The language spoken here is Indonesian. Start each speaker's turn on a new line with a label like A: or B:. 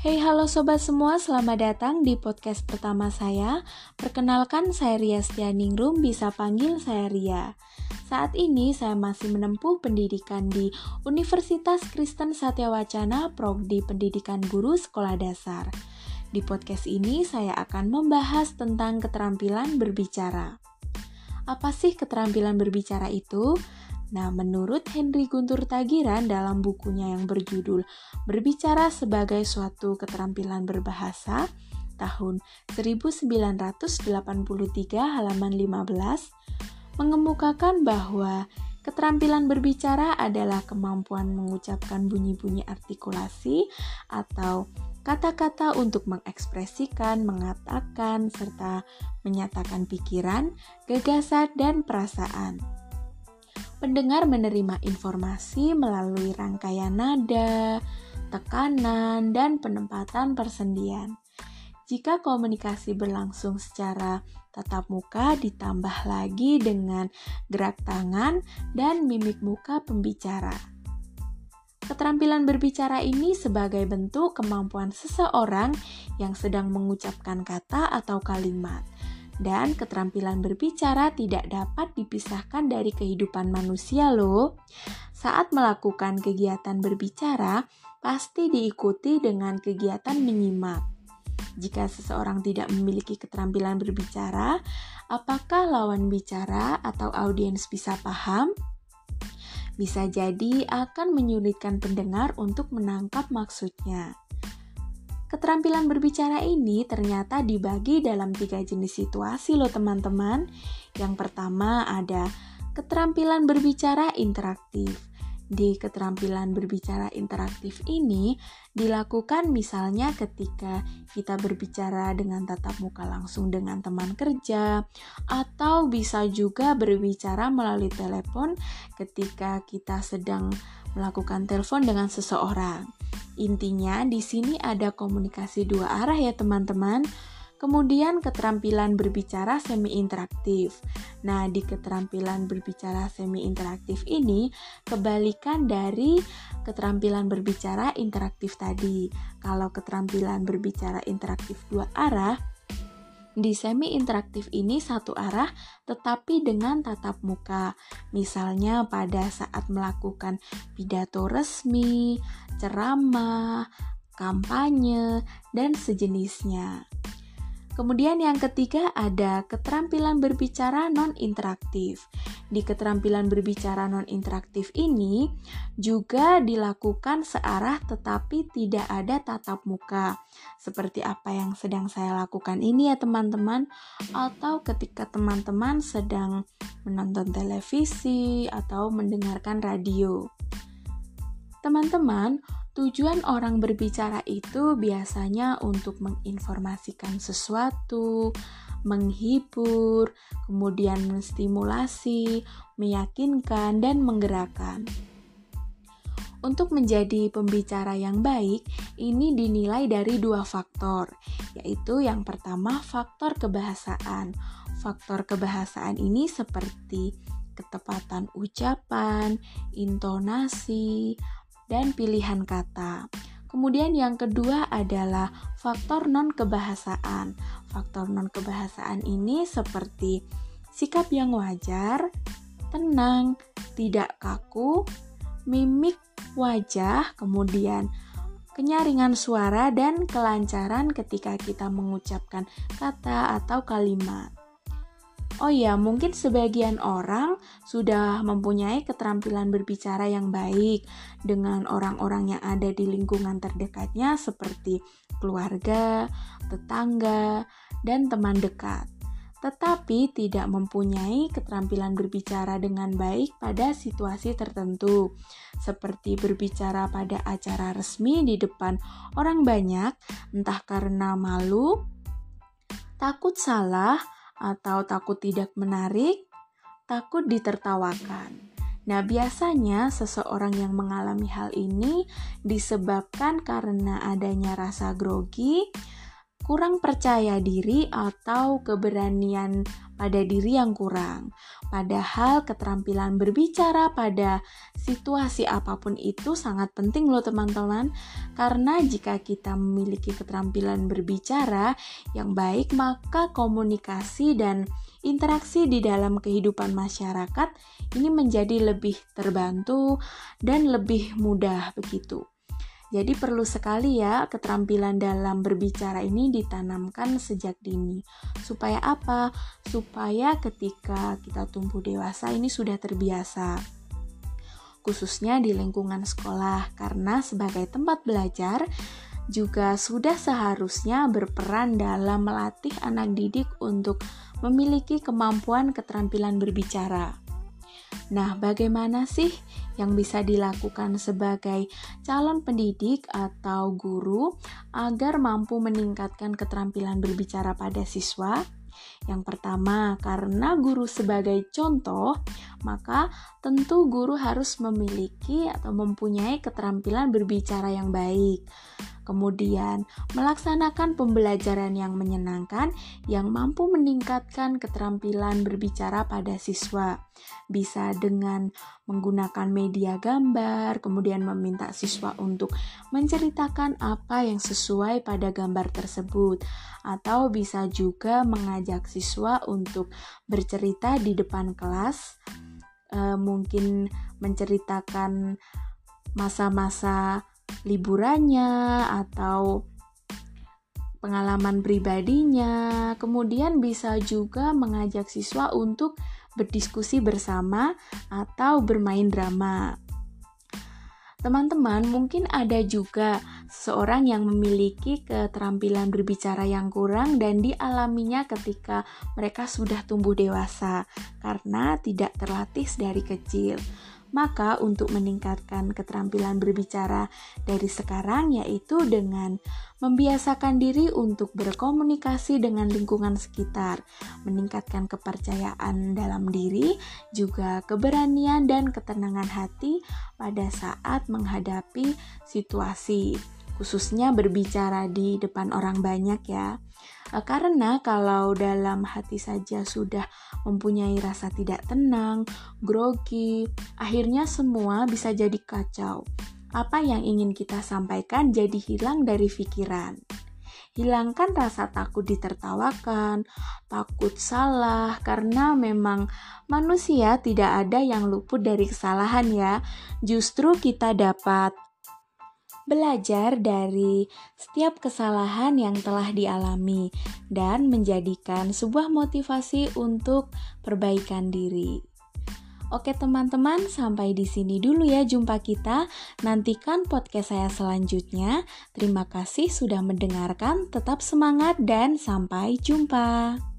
A: Hey halo sobat semua, selamat datang di podcast pertama saya. Perkenalkan saya Ria Stianingrum, bisa panggil saya Ria. Saat ini saya masih menempuh pendidikan di Universitas Kristen Satya Wacana Prodi Pendidikan Guru Sekolah Dasar. Di podcast ini saya akan membahas tentang keterampilan berbicara. Apa sih keterampilan berbicara itu? Nah, menurut Henry Guntur Tagiran dalam bukunya yang berjudul Berbicara sebagai suatu keterampilan berbahasa tahun 1983 halaman 15 mengemukakan bahwa keterampilan berbicara adalah kemampuan mengucapkan bunyi-bunyi artikulasi atau kata-kata untuk mengekspresikan, mengatakan, serta menyatakan pikiran, gagasan, dan perasaan. Pendengar menerima informasi melalui rangkaian nada, tekanan, dan penempatan persendian. Jika komunikasi berlangsung secara tatap muka ditambah lagi dengan gerak tangan dan mimik muka pembicara. Keterampilan berbicara ini sebagai bentuk kemampuan seseorang yang sedang mengucapkan kata atau kalimat dan keterampilan berbicara tidak dapat dipisahkan dari kehidupan manusia loh. Saat melakukan kegiatan berbicara, pasti diikuti dengan kegiatan menyimak. Jika seseorang tidak memiliki keterampilan berbicara, apakah lawan bicara atau audiens bisa paham? Bisa jadi akan menyulitkan pendengar untuk menangkap maksudnya. Keterampilan berbicara ini ternyata dibagi dalam tiga jenis situasi loh teman-teman. Yang pertama ada keterampilan berbicara interaktif. Di keterampilan berbicara interaktif ini dilakukan misalnya ketika kita berbicara dengan tatap muka langsung dengan teman kerja atau bisa juga berbicara melalui telepon ketika kita sedang melakukan telepon dengan seseorang. Intinya di sini ada komunikasi dua arah ya teman-teman. Kemudian keterampilan berbicara semi interaktif. Nah, di keterampilan berbicara semi interaktif ini kebalikan dari keterampilan berbicara interaktif tadi. Kalau keterampilan berbicara interaktif dua arah, di semi interaktif ini satu arah tetapi dengan tatap muka. Misalnya pada saat melakukan pidato resmi, ceramah, kampanye, dan sejenisnya. Kemudian yang ketiga ada keterampilan berbicara non-interaktif. Di keterampilan berbicara non-interaktif ini juga dilakukan searah tetapi tidak ada tatap muka. Seperti apa yang sedang saya lakukan ini ya teman-teman atau ketika teman-teman sedang menonton televisi atau mendengarkan radio. Teman-teman, Tujuan orang berbicara itu biasanya untuk menginformasikan sesuatu, menghibur, kemudian menstimulasi, meyakinkan, dan menggerakkan. Untuk menjadi pembicara yang baik, ini dinilai dari dua faktor, yaitu yang pertama faktor kebahasaan. Faktor kebahasaan ini seperti ketepatan ucapan, intonasi, dan pilihan kata. Kemudian yang kedua adalah faktor non kebahasaan. Faktor non kebahasaan ini seperti sikap yang wajar, tenang, tidak kaku, mimik wajah, kemudian kenyaringan suara dan kelancaran ketika kita mengucapkan kata atau kalimat. Oh ya, mungkin sebagian orang sudah mempunyai keterampilan berbicara yang baik dengan orang-orang yang ada di lingkungan terdekatnya seperti keluarga, tetangga, dan teman dekat. Tetapi tidak mempunyai keterampilan berbicara dengan baik pada situasi tertentu, seperti berbicara pada acara resmi di depan orang banyak, entah karena malu, takut salah, atau takut tidak menarik, takut ditertawakan. Nah, biasanya seseorang yang mengalami hal ini disebabkan karena adanya rasa grogi, kurang percaya diri atau keberanian pada diri yang kurang. Padahal keterampilan berbicara pada situasi apa pun itu sangat penting loh teman-teman. Karena jika kita memiliki keterampilan berbicara yang baik, maka komunikasi dan interaksi di dalam kehidupan masyarakat ini menjadi lebih terbantu dan lebih mudah begitu. Jadi perlu sekali ya keterampilan dalam berbicara ini ditanamkan sejak dini. Supaya apa? Supaya ketika kita tumbuh dewasa ini sudah terbiasa. Khususnya di lingkungan sekolah karena sebagai tempat belajar juga sudah seharusnya berperan dalam melatih anak didik untuk memiliki kemampuan keterampilan berbicara. Nah, bagaimana sih yang bisa dilakukan sebagai calon pendidik atau guru agar mampu meningkatkan keterampilan berbicara pada siswa? Yang pertama, karena guru sebagai contoh, maka tentu guru harus memiliki atau mempunyai keterampilan berbicara yang baik. Kemudian, melaksanakan pembelajaran yang menyenangkan yang mampu meningkatkan keterampilan berbicara pada siswa. Bisa dengan menggunakan media gambar, kemudian meminta siswa untuk menceritakan apa yang sesuai pada gambar tersebut, atau bisa juga mengajak siswa untuk bercerita di depan kelas, e, mungkin menceritakan masa-masa liburannya atau pengalaman pribadinya. Kemudian bisa juga mengajak siswa untuk berdiskusi bersama atau bermain drama. Teman-teman, mungkin ada juga seorang yang memiliki keterampilan berbicara yang kurang dan dialaminya ketika mereka sudah tumbuh dewasa karena tidak terlatih dari kecil. Maka untuk meningkatkan keterampilan berbicara dari sekarang yaitu dengan membiasakan diri untuk berkomunikasi dengan lingkungan sekitar, meningkatkan kepercayaan dalam diri, juga keberanian dan ketenangan hati pada saat menghadapi situasi, khususnya berbicara di depan orang banyak ya. Eh, karena kalau dalam hati saja sudah mempunyai rasa tidak tenang, grogi, akhirnya semua bisa jadi kacau. Apa yang ingin kita sampaikan jadi hilang dari pikiran. Hilangkan rasa takut ditertawakan, takut salah, karena memang manusia tidak ada yang luput dari kesalahan, ya. Justru kita dapat belajar dari setiap kesalahan yang telah dialami dan menjadikan sebuah motivasi untuk perbaikan diri. Oke teman-teman, sampai di sini dulu ya jumpa kita. Nantikan podcast saya selanjutnya. Terima kasih sudah mendengarkan. Tetap semangat dan sampai jumpa.